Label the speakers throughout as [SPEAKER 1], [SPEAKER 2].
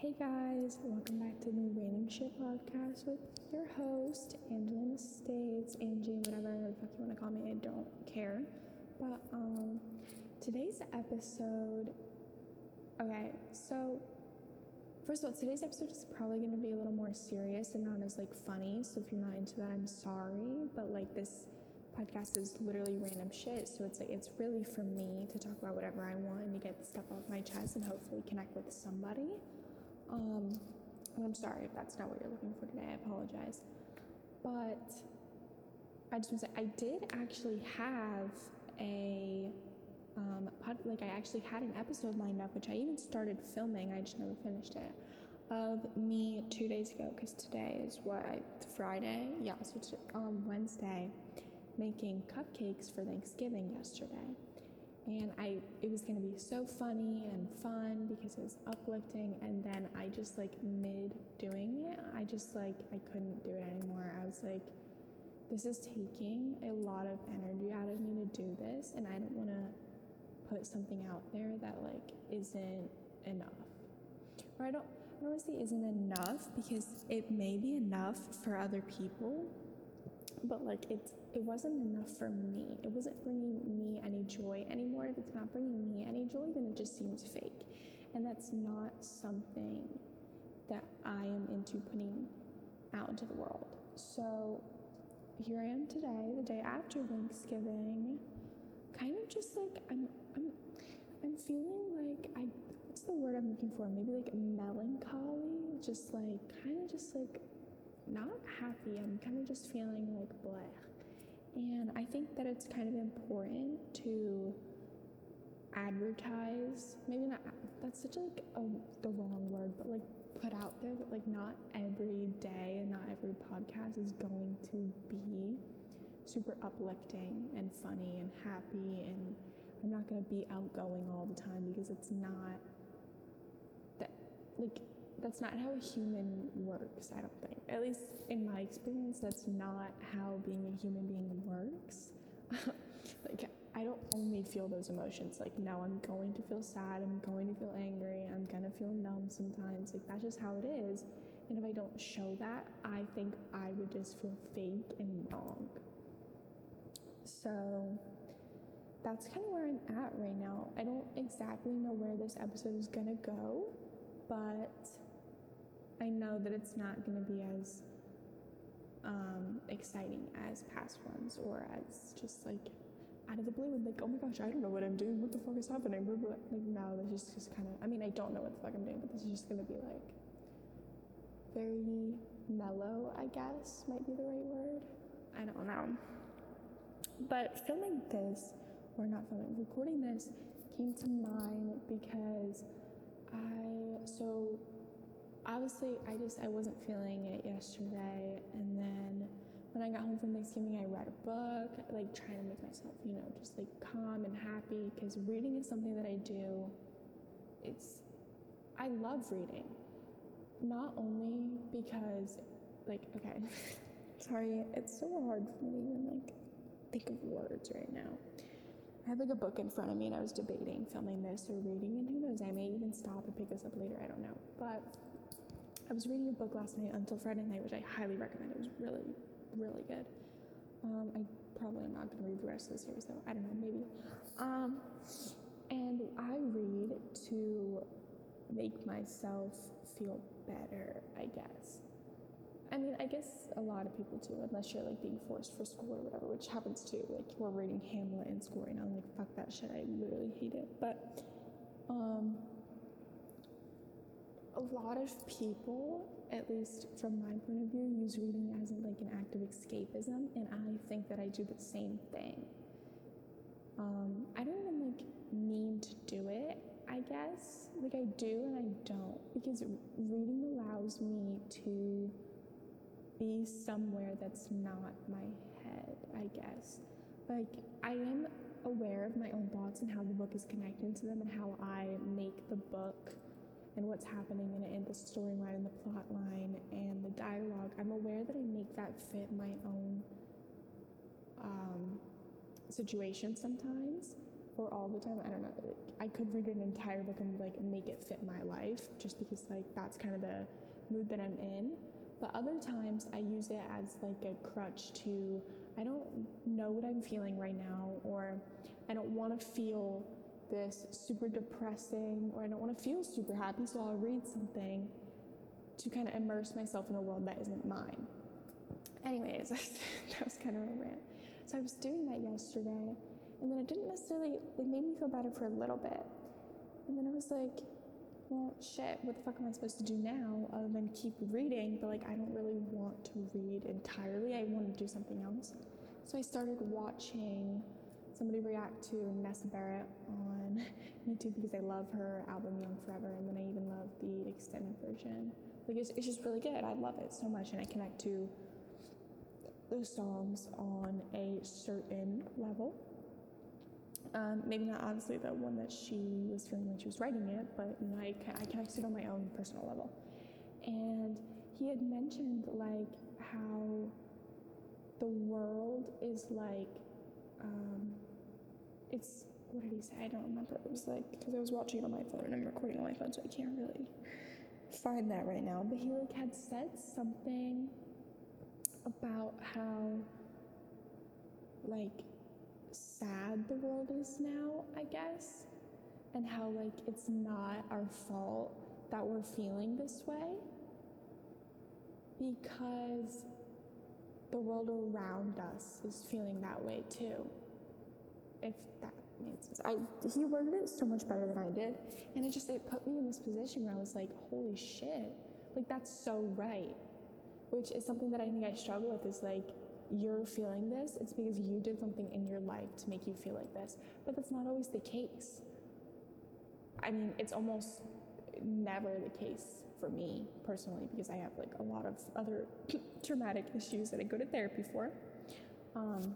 [SPEAKER 1] Hey guys, welcome back to the Random Shit Podcast with your host, Angelina States, Angie, whatever the fuck you want to call me, I don't care. But um, today's episode, okay, so first of all, today's episode is probably going to be a little more serious and not as like funny. So if you're not into that, I'm sorry. But like this podcast is literally random shit. So it's like it's really for me to talk about whatever I want and to get stuff off my chest and hopefully connect with somebody. Um, and I'm sorry if that's not what you're looking for today. I apologize. But I just want to say I did actually have a um, pod, like I actually had an episode lined up, which I even started filming. I just never finished it. Of me two days ago, because today is what Friday. Yeah, so t- um, Wednesday, making cupcakes for Thanksgiving yesterday and I it was gonna be so funny and fun because it was uplifting. And then I just like mid doing it I just like I couldn't do it anymore. I was like this is taking a lot of energy out of me to do this and I don't want to put something out there that like isn't enough. Or I don't I don't want to say isn't enough because it may be enough for other people but like it's it wasn't enough for me. It wasn't bringing me any joy anymore. If it's not bringing me any joy, then it just seems fake. And that's not something that I am into putting out into the world. So here I am today, the day after Thanksgiving, kind of just like I'm I'm I'm feeling like I what's the word I'm looking for? Maybe like melancholy, just like kind of just like not happy. I'm kind of just feeling like blah. And I think that it's kind of important to advertise, maybe not, that's such like a, the wrong word, but like put out there that like not every day and not every podcast is going to be super uplifting and funny and happy and I'm not going to be outgoing all the time because it's not that like that's not how a human works, I don't think. At least in my experience, that's not how being a human being works. like, I don't only feel those emotions. Like, no, I'm going to feel sad, I'm going to feel angry, I'm to feel numb sometimes. Like, that's just how it is. And if I don't show that, I think I would just feel fake and wrong. So, that's kind of where I'm at right now. I don't exactly know where this episode is gonna go, but I know that it's not going to be as um, exciting as past ones or as just like out of the blue and like, oh my gosh, I don't know what I'm doing. What the fuck is happening? Like, no, this is just kind of, I mean, I don't know what the fuck I'm doing, but this is just going to be like very mellow, I guess, might be the right word. I don't know. But filming this, or not filming, recording this came to mind because I, so obviously I just I wasn't feeling it yesterday and then when I got home from Thanksgiving I read a book like trying to make myself you know just like calm and happy because reading is something that I do it's I love reading. Not only because like okay sorry it's so hard for me to even like think of words right now. I had like a book in front of me and I was debating filming this or reading and who knows I may even stop and pick this up later I don't know. But I was reading a book last night until Friday night, which I highly recommend. It was really, really good. Um, I probably am not going to read the rest of the series though. I don't know, maybe. Um, and I read to make myself feel better, I guess. I mean, I guess a lot of people do, unless you're like being forced for school or whatever, which happens too. Like we're reading Hamlet in school now. I'm like, fuck that shit. I literally hate it. But um, a lot of people, at least from my point of view, use reading as like an act of escapism, and I think that I do the same thing. Um, I don't even like need to do it. I guess like I do and I don't because reading allows me to be somewhere that's not my head. I guess like I am aware of my own thoughts and how the book is connected to them and how I make the book and what's happening in it and the storyline and the plot line and the dialogue. I'm aware that I make that fit my own um, situation sometimes for all the time. I don't know. I could read an entire book and like make it fit my life just because like that's kind of the mood that I'm in. But other times I use it as like a crutch to I don't know what I'm feeling right now or I don't want to feel this super depressing or I don't want to feel super happy so I'll read something to kind of immerse myself in a world that isn't mine. Anyways, that was kind of a rant. So I was doing that yesterday, and then it didn't necessarily, it made me feel better for a little bit. And then I was like, well, shit, what the fuck am I supposed to do now other than keep reading? But like, I don't really want to read entirely. I want to do something else. So I started watching somebody react to Nessa Barrett on YouTube because I love her album Young Forever, and then I even love the extended version. Like, it's, it's just really good. I love it so much, and I connect to those songs on a certain level. Um, maybe not obviously the one that she was feeling when she was writing it, but you know, I, I connected it on my own personal level. And he had mentioned like how the world is like, um, it's, what did he say? I don't remember. It was like, because I was watching it on my phone and I'm recording on my phone, so I can't really find that right now. But he like had said something about how like sad the world is now, I guess, and how like it's not our fault that we're feeling this way because the world around us is feeling that way too. If that sense. I he worded it so much better than I did. And it just it put me in this position where I was like, holy shit. Like that's so right which is something that I think I struggle with is like you're feeling this, it's because you did something in your life to make you feel like this. But that's not always the case. I mean, it's almost never the case for me personally because I have like a lot of other traumatic issues that I go to therapy for. Um,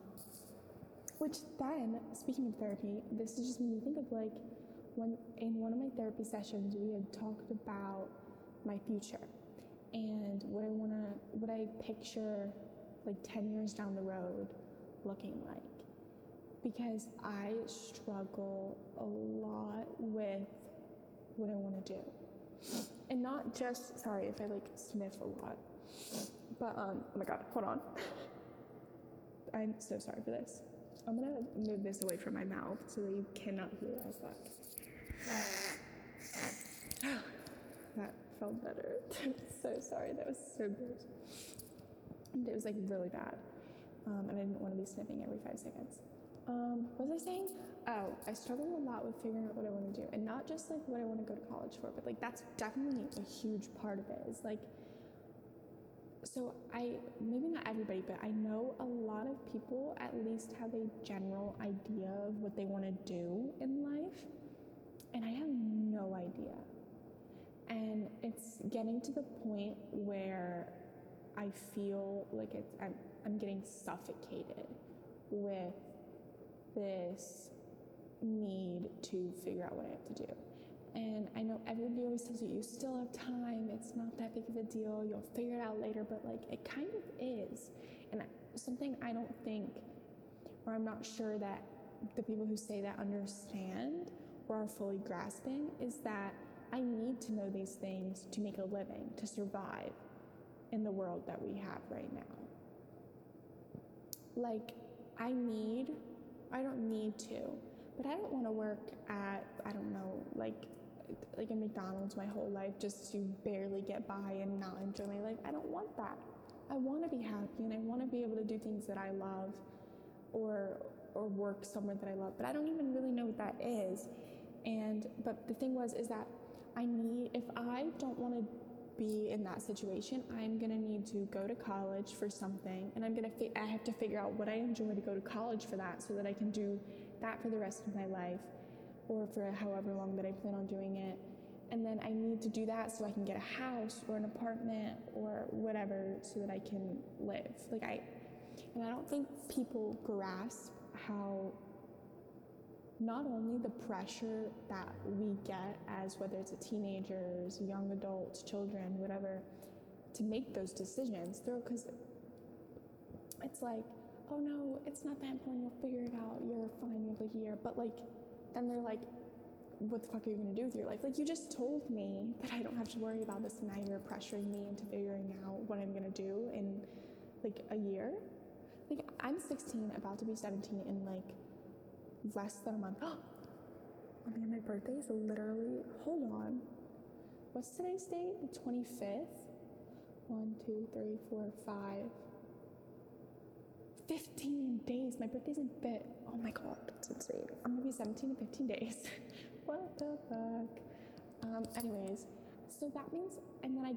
[SPEAKER 1] which then, speaking of therapy, this is just made me think of like when in one of my therapy sessions we had talked about my future and what I want to, what I picture like 10 years down the road looking like. Because I struggle a lot with what I want to do. And not just, sorry if I like sniff a lot, but um, oh my god, hold on. I'm so sorry for this. I'm gonna move this away from my mouth so that you cannot hear as that. that felt better. so sorry. That was so gross. And it was like really bad. Um, and I didn't want to be sniffing every five seconds. Um, what was I saying? Oh, I struggle a lot with figuring out what I want to do, and not just like what I want to go to college for, but like that's definitely a huge part of it. Is like, so I maybe not everybody, but I know a lot of people at least have a general idea of what they want to do in life, and I have no idea. And it's getting to the point where I feel like it's, I'm, I'm getting suffocated with this need to figure out what I have to do. And I know everybody always tells you, you still have time, it's not that big of a deal, you'll figure it out later, but like it kind of is. And something I don't think, or I'm not sure that the people who say that understand or are fully grasping is that I need to know these things to make a living, to survive in the world that we have right now. Like, I need, I don't need to, but I don't want to work at, I don't know, like, like a McDonald's my whole life just to barely get by and not enjoy my life. I don't want that. I want to be happy and I want to be able to do things that I love or or work somewhere that I love, but I don't even really know what that is. And but the thing was is that I need, if I don't want to be in that situation, I'm gonna need to go to college for something, and I'm gonna, fi- I have to figure out what I enjoy to go to college for that, so that I can do that for the rest of my life, or for however long that I plan on doing it. And then I need to do that so I can get a house or an apartment or whatever, so that I can live. Like I, and I don't think people grasp how not only the pressure that we get as whether it's a teenagers, young adults, children, whatever, to make those decisions, because it's like, oh no, it's not that important, you'll figure it out, you're fine, you have a year. But like, then they're like, what the fuck are you gonna do with your life? Like, you just told me that I don't have to worry about this, and now you're pressuring me into figuring out what I'm gonna do in like a year. Like, I'm 16, about to be 17 in like less than a month. Oh, I mean, my birthday is literally, hold on. What's today's date? The 25th? One, two, three, four, five. 15 days. My birthday's in fit. Oh my god, that's insane. I'm gonna be 17 in 15 days. what the fuck? Um, anyways, so that means, and then I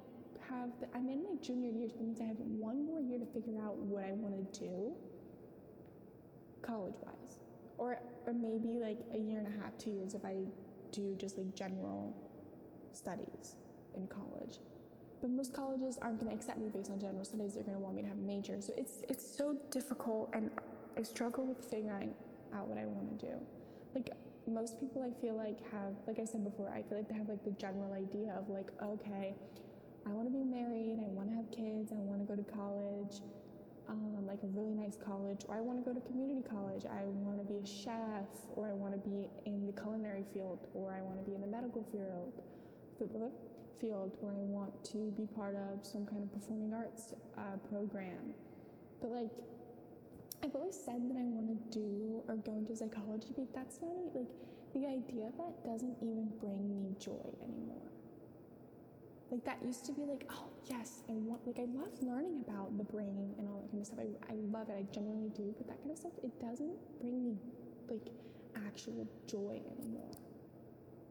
[SPEAKER 1] have, the, I'm in my junior year, so that means I have one more year to figure out what I want to do college wise. Or, or maybe like a year and a half, two years if I do just like general studies in college. But most colleges aren't going to accept me based on general studies. They're going to want me to have a major. So it's it's so difficult, and I struggle with figuring out what I want to do. Like most people, I feel like have, like I said before, I feel like they have like the general idea of like, okay, I want to be married, I want to have kids, I want to go to college, um, like a really nice college, or I want to go to community college, I want to be a chef, or I want to be in the culinary field, or I want to be in the medical field field or I want to be part of some kind of performing arts uh, program. But like, I've always said that I want to do or go into psychology, but that's not it. like the idea of that doesn't even bring me joy anymore. Like that used to be like, oh yes, I want like I love learning about the brain and all that kind of stuff. I, I love it, I genuinely do, but that kind of stuff it doesn't bring me like actual joy anymore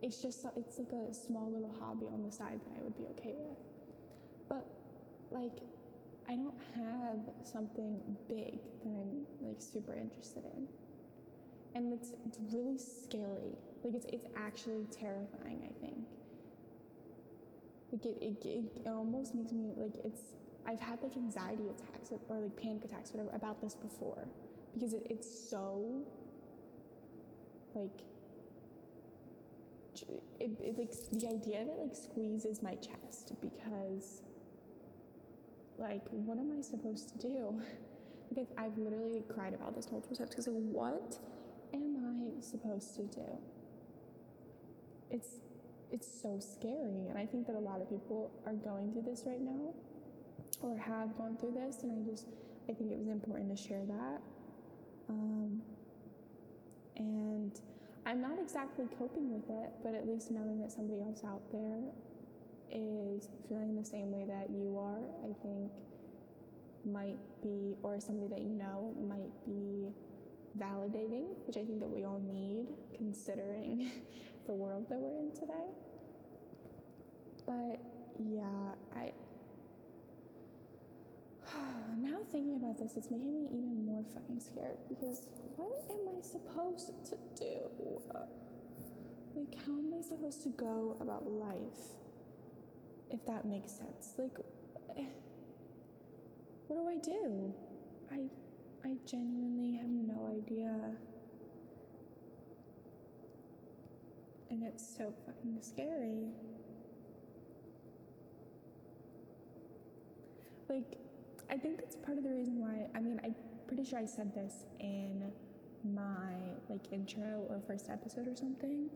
[SPEAKER 1] it's just it's like a small little hobby on the side that I would be okay with. But like I don't have something big that I'm like super interested in. And it's it's really scary. Like it's it's actually terrifying, I think. Like it, it, it, it almost makes me like it's I've had like anxiety attacks or like panic attacks whatever about this before because it, it's so like it, it like the idea of it like squeezes my chest because like what am I supposed to do? Like I've, I've literally cried about this multiple times because like what am I supposed to do? It's it's so scary and I think that a lot of people are going through this right now or have gone through this and I just I think it was important to share that. Um, and I'm not exactly coping with it, but at least knowing that somebody else out there is feeling the same way that you are, I think might be, or somebody that you know might be validating, which I think that we all need considering the world that we're in today. But yeah, I now thinking about this, it's making me even more fucking scared because what am I supposed to do? Like, how am I supposed to go about life? If that makes sense. Like, what do I do? I, I genuinely have no idea. And it's so fucking scary. Like, I think that's part of the reason why, I mean, I'm pretty sure I said this in my like intro or first episode or something.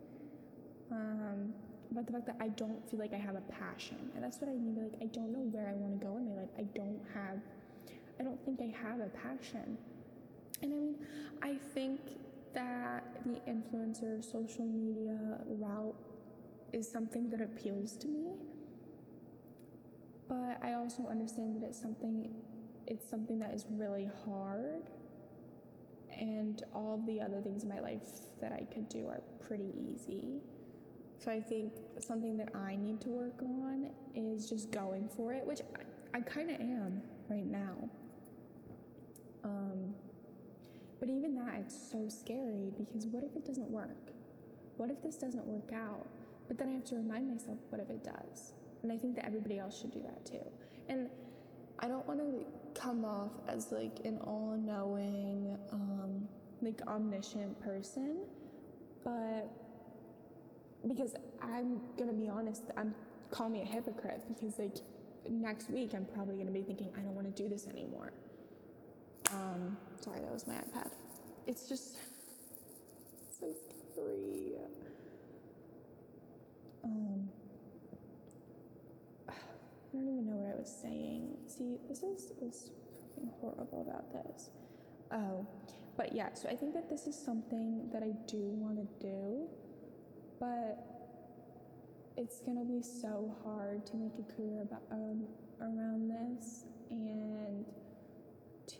[SPEAKER 1] Um, about the fact that I don't feel like I have a passion. And that's what I mean like I don't know where I want to go in my life. I don't have I don't think I have a passion. And I mean, I think that the influencer social media route is something that appeals to me. But I also understand that it's something it's something that is really hard and all the other things in my life that I could do are pretty easy. So I think something that I need to work on is just going for it, which I, I kind of am right now. Um, but even that, it's so scary because what if it doesn't work? What if this doesn't work out? But then I have to remind myself, what if it does? And I think that everybody else should do that too. And I don't want to come off as like an all knowing, um, like omniscient person, but because I'm gonna be honest, I'm call me a hypocrite because like next week I'm probably gonna be thinking I don't want to do this anymore. Um, sorry, that was my iPad. It's just so three. Um, I don't even know what I was saying. See, this is was horrible about this. Oh, but yeah, so I think that this is something that I do want to do, but it's gonna be so hard to make a career about um, around this and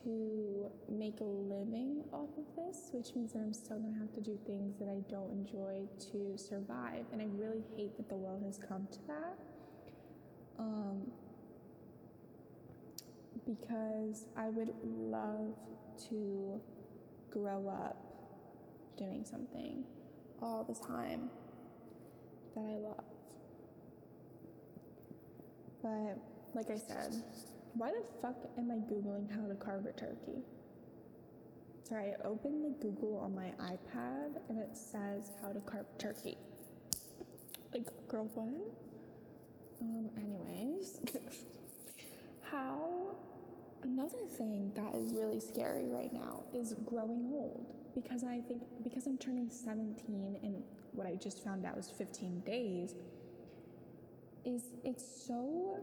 [SPEAKER 1] to make a living off of this, which means that I'm still gonna have to do things that I don't enjoy to survive. And I really hate that the world has come to that. Um, because I would love to grow up doing something all the time that I love. But like I said, why the fuck am I Googling how to carve a turkey? Sorry, I opened the Google on my iPad and it says how to carve turkey. Like, girl, what? Um, anyways, how another thing that is really scary right now is growing old. Because I think because I'm turning 17 in what I just found out was 15 days is it's so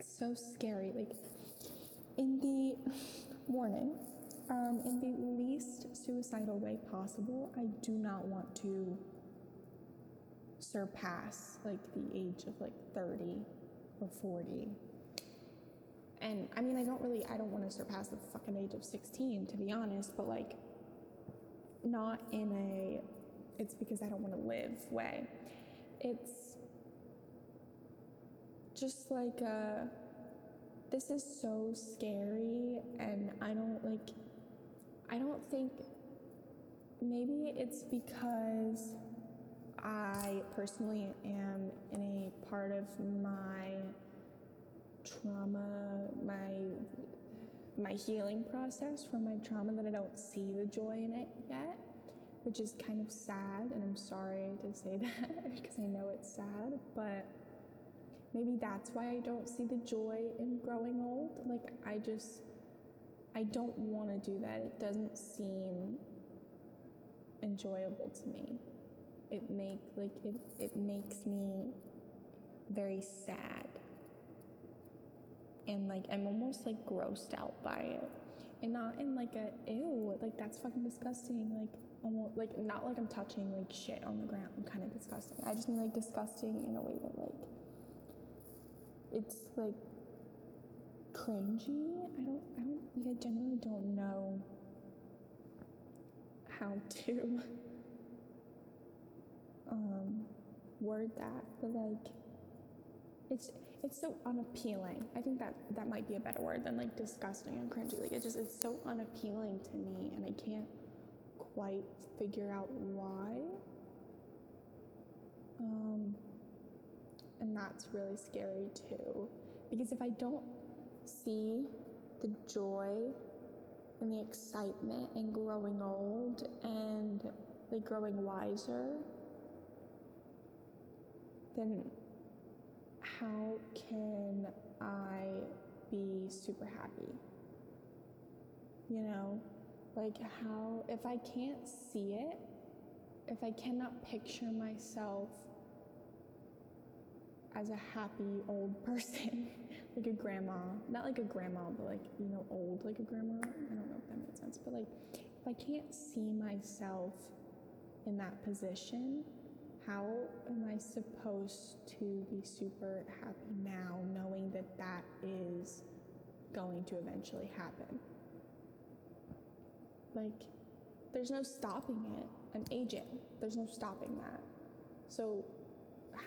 [SPEAKER 1] so scary. Like in the morning um, in the least suicidal way possible I do not want to surpass like the age of like 30 or 40 and I mean, I don't really, I don't want to surpass the fucking age of 16, to be honest, but like, not in a, it's because I don't want to live way. It's just like, uh, this is so scary, and I don't like, I don't think, maybe it's because I personally am in a part of my trauma, my my healing process from my trauma that I don't see the joy in it yet, which is kind of sad and I'm sorry to say that because I know it's sad, but maybe that's why I don't see the joy in growing old. Like I just I don't want to do that. It doesn't seem enjoyable to me. It make like it it makes me very sad and like I'm almost like grossed out by it. And not in like a ew, like that's fucking disgusting. Like almost like not like I'm touching like shit on the ground, I'm kind of disgusting. I just mean like disgusting in a way that like it's like cringy. I don't I don't like I genuinely don't know how to um word that, but like it's it's so unappealing. I think that that might be a better word than like disgusting and cringy. Like it just it's so unappealing to me, and I can't quite figure out why. Um, and that's really scary too, because if I don't see the joy and the excitement in growing old and like growing wiser, then how can I be super happy? You know, like how, if I can't see it, if I cannot picture myself as a happy old person, like a grandma, not like a grandma, but like, you know, old like a grandma. I don't know if that makes sense, but like, if I can't see myself in that position, how am I supposed to be super happy now knowing that that is going to eventually happen? Like, there's no stopping it. I'm aging. There's no stopping that. So,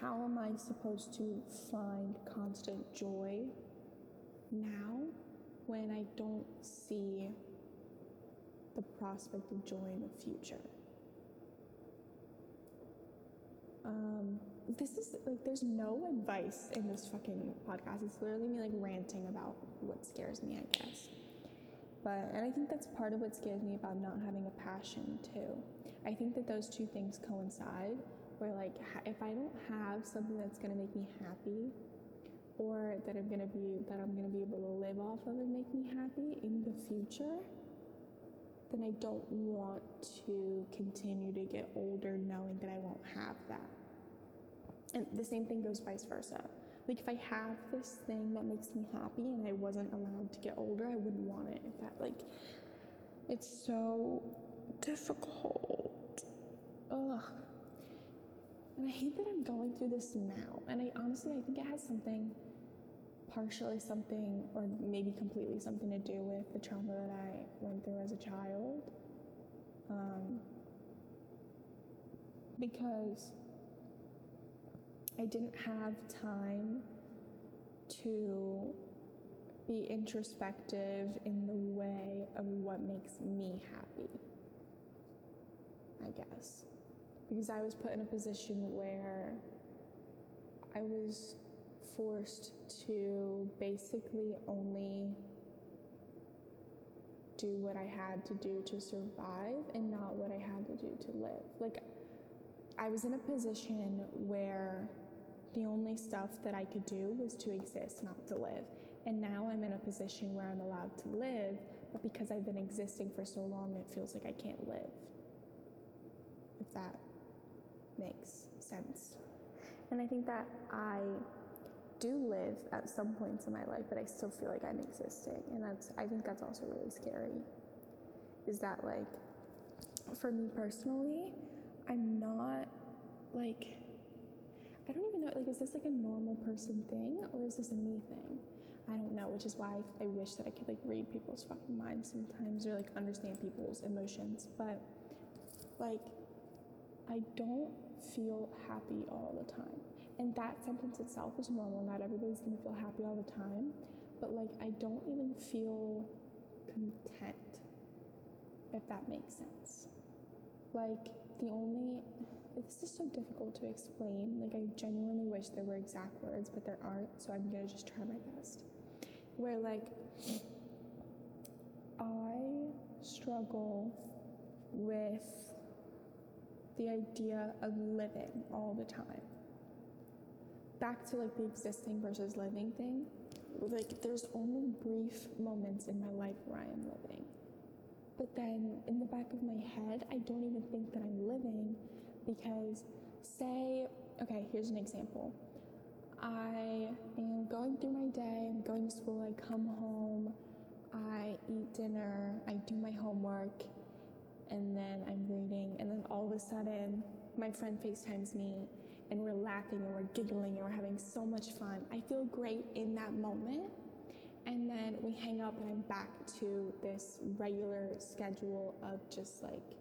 [SPEAKER 1] how am I supposed to find constant joy now when I don't see the prospect of joy in the future? Um, this is like, there's no advice in this fucking podcast. It's literally me like ranting about what scares me, I guess. But, and I think that's part of what scares me about not having a passion too. I think that those two things coincide where like if I don't have something that's going to make me happy or that I'm to be that I'm going to be able to live off of and make me happy in the future then I don't want to continue to get older knowing that I won't have that. And the same thing goes vice versa. Like if I have this thing that makes me happy and I wasn't allowed to get older, I wouldn't want it. If that like it's so difficult. Ugh. And I hate that I'm going through this now. And I honestly I think it has something partially something, or maybe completely something to do with the trauma that I went through as a child. Um, because I didn't have time to be introspective in the way of what makes me happy, I guess. Because I was put in a position where I was forced to basically only do what I had to do to survive and not what I had to do to live. Like, I was in a position where the only stuff that I could do was to exist, not to live. And now I'm in a position where I'm allowed to live, but because I've been existing for so long, it feels like I can't live. If that makes sense. And I think that I do live at some points in my life, but I still feel like I'm existing. And that's, I think that's also really scary. Is that like, for me personally, I'm not like, I don't even know, like, is this like a normal person thing or is this a me thing? I don't know, which is why I wish that I could like read people's fucking minds sometimes or like understand people's emotions. But like, I don't feel happy all the time. And that sentence itself is normal. Not everybody's gonna feel happy all the time, but like I don't even feel content, if that makes sense. Like the only, this is so difficult to explain. Like I genuinely wish there were exact words, but there aren't, so I'm gonna just try my best. Where like, I struggle with the idea of living all the time back to like the existing versus living thing, like there's only brief moments in my life where I am living. But then in the back of my head, I don't even think that I'm living because, say, okay, here's an example. I am going through my day, I'm going to school, I come home, I eat dinner, I do my homework, and then I'm reading, and then all of a sudden, my friend FaceTimes me and we're laughing and we're giggling and we're having so much fun. I feel great in that moment. And then we hang up and I'm back to this regular schedule of just like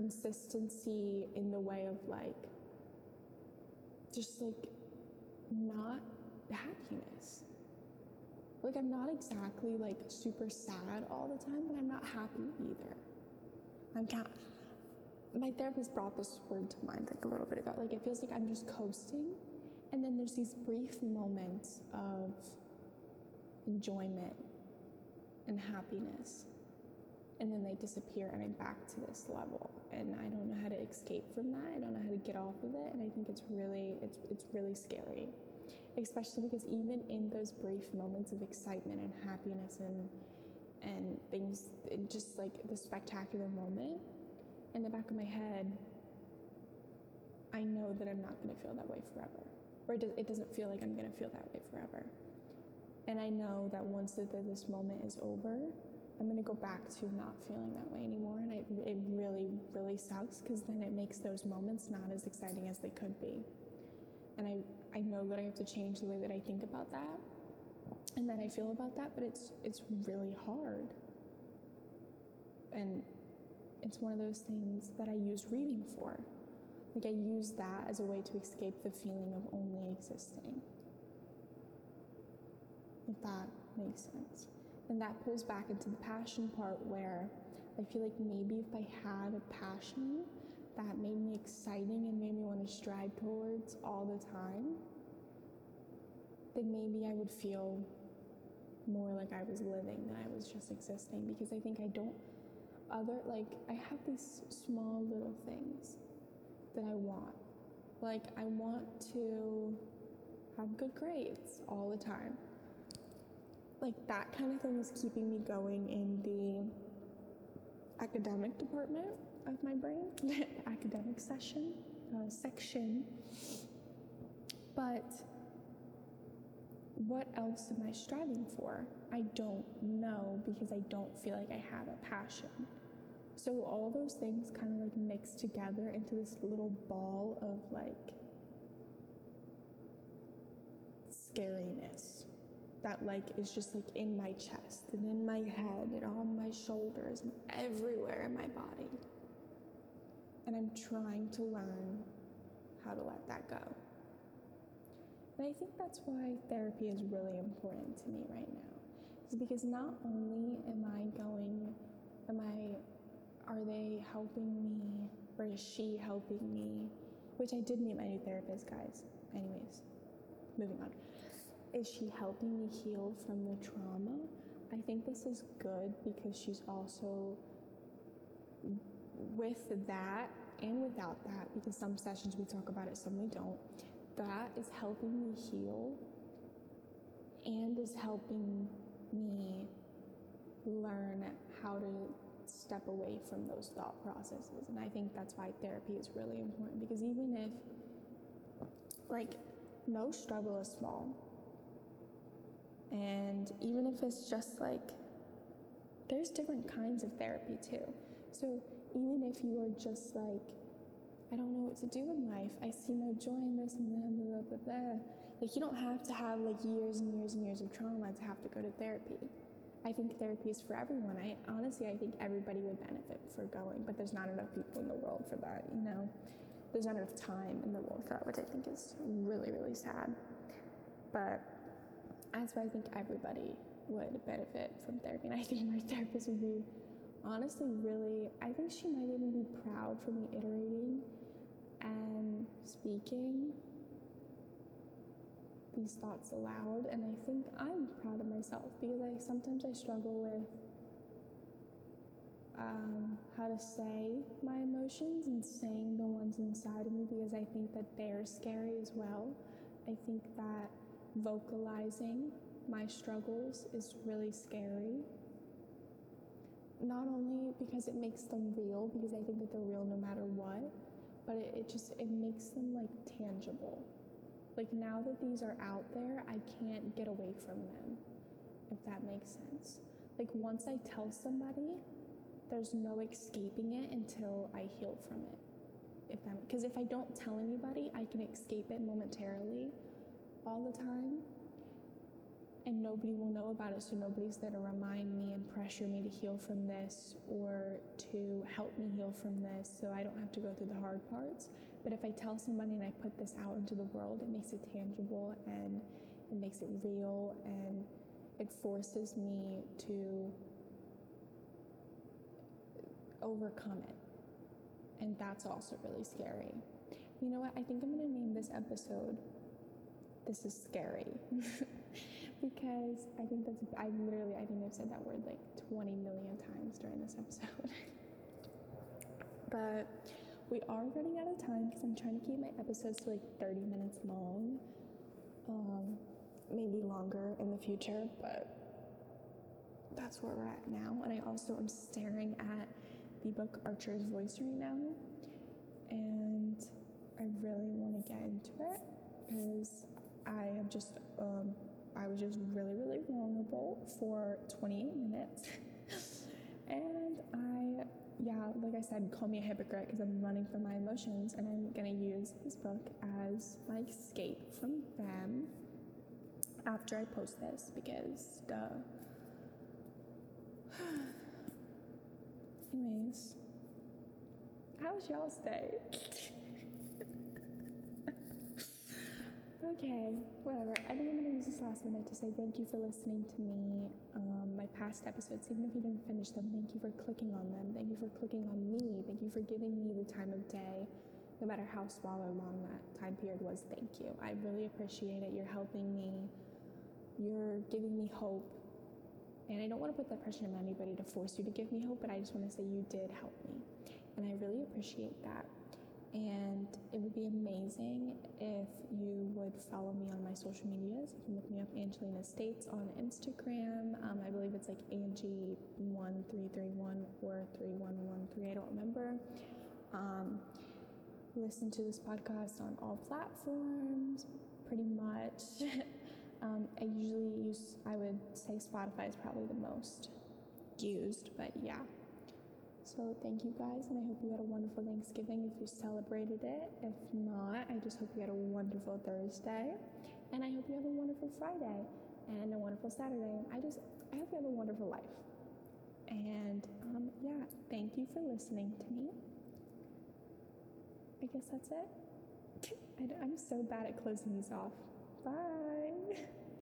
[SPEAKER 1] consistency in the way of like, just like not happiness. Like I'm not exactly like super sad all the time, but I'm not happy either. I'm kind my therapist brought this word to mind like a little bit ago. Like it feels like I'm just coasting, and then there's these brief moments of enjoyment and happiness, and then they disappear, and I'm back to this level, and I don't know how to escape from that. I don't know how to get off of it, and I think it's really it's it's really scary, especially because even in those brief moments of excitement and happiness and and things, just like the spectacular moment in the back of my head, I know that I'm not going to feel that way forever. Or it, does, it doesn't feel like I'm going to feel that way forever. And I know that once that this moment is over, I'm going to go back to not feeling that way anymore. And I, it really, really sucks because then it makes those moments not as exciting as they could be. And I, I know that I have to change the way that I think about that and that I feel about that, but it's, it's really hard. And it's one of those things that I use reading for. Like I use that as a way to escape the feeling of only existing. If that makes sense. And that pulls back into the passion part where I feel like maybe if I had a passion that made me exciting and made me want to strive towards all the time, then maybe I would feel more like I was living than I was just existing because I think I don't other like I have these small little things that I want. Like I want to have good grades all the time. Like that kind of thing is keeping me going in the academic department of my brain, academic session, uh, section. But what else am I striving for? I don't know because I don't feel like I have a passion. So all those things kind of like mix together into this little ball of like scariness that like is just like in my chest and in my head and on my shoulders and everywhere in my body. And I'm trying to learn how to let that go. And I think that's why therapy is really important to me right now. Is because not only am I going, am I, are they helping me, or is she helping me? Which I did meet my new therapist, guys. Anyways, moving on. Is she helping me heal from the trauma? I think this is good because she's also with that and without that, because some sessions we talk about it, some we don't that is helping me heal and is helping me learn how to step away from those thought processes. And I think that's why therapy is really important because even if, like, no struggle is small, and even if it's just like, there's different kinds of therapy too. So even if you are just like, I don't know what to do in life. I see no joy in this and that, blah, blah, blah. Like, you don't have to have like years and years and years of trauma to have to go to therapy. I think therapy is for everyone. I honestly, I think everybody would benefit for going, but there's not enough people in the world for that, you know? There's not enough time in the world for that, which I think is really, really sad. But that's why I think everybody would benefit from therapy. And I think my therapist would be honestly really, I think she might even be proud for me iterating and speaking these thoughts aloud and I think I'm proud of myself because I sometimes I struggle with um, how to say my emotions and saying the ones inside of me because I think that they're scary as well. I think that vocalizing my struggles is really scary. Not only because it makes them real, because I think that they're real no matter what, but it, it just it makes them like tangible. Like now that these are out there, I can't get away from them. If that makes sense. Like once I tell somebody, there's no escaping it until I heal from it. If that because if I don't tell anybody, I can escape it momentarily all the time and nobody will know about it, so nobody's there to remind me and pressure me to heal from this or to help me heal from this so I don't have to go through the hard parts. But if I tell somebody and I put this out into the world, it makes it tangible and it makes it real and it forces me to overcome it. And that's also really scary. You know what? I think I'm going to name this episode This is Scary. because I think that's, I literally, I think I've said that word like 20 million times during this episode. but we are running out of time because I'm trying to keep my episodes to like 30 minutes long, um, maybe longer in the future, but that's where we're at now. And I also am staring at the book Archer's Voice right now, and I really want to get into it because I am just um, I was just really, really vulnerable for 28 minutes. and I, yeah, like I said, call me a hypocrite because I'm running from my emotions and I'm going to use this book as my escape from them after I post this because, duh. Anyways, how was y'all's day? Okay, whatever. I think I'm gonna use this last minute to say thank you for listening to me. Um, my past episodes, even if you didn't finish them, thank you for clicking on them. Thank you for clicking on me. Thank you for giving me the time of day, no matter how small or long that time period was. Thank you. I really appreciate it. You're helping me. You're giving me hope. And I don't want to put that pressure on anybody to force you to give me hope, but I just want to say you did help me. And I really appreciate that. And it would be amazing if you would follow me on my social medias. You can look me up, Angelina States, on Instagram. Um, I believe it's like Angie1331 or 3113. I don't remember. Um, listen to this podcast on all platforms, pretty much. um, I usually use, I would say Spotify is probably the most used, but yeah. So thank you guys, and I hope you had a wonderful Thanksgiving if you celebrated it. If not, I just hope you had a wonderful Thursday, and I hope you have a wonderful Friday and a wonderful Saturday. I just, I hope you have a wonderful life. And um, yeah, thank you for listening to me. I guess that's it. I'm so bad at closing these off. Bye.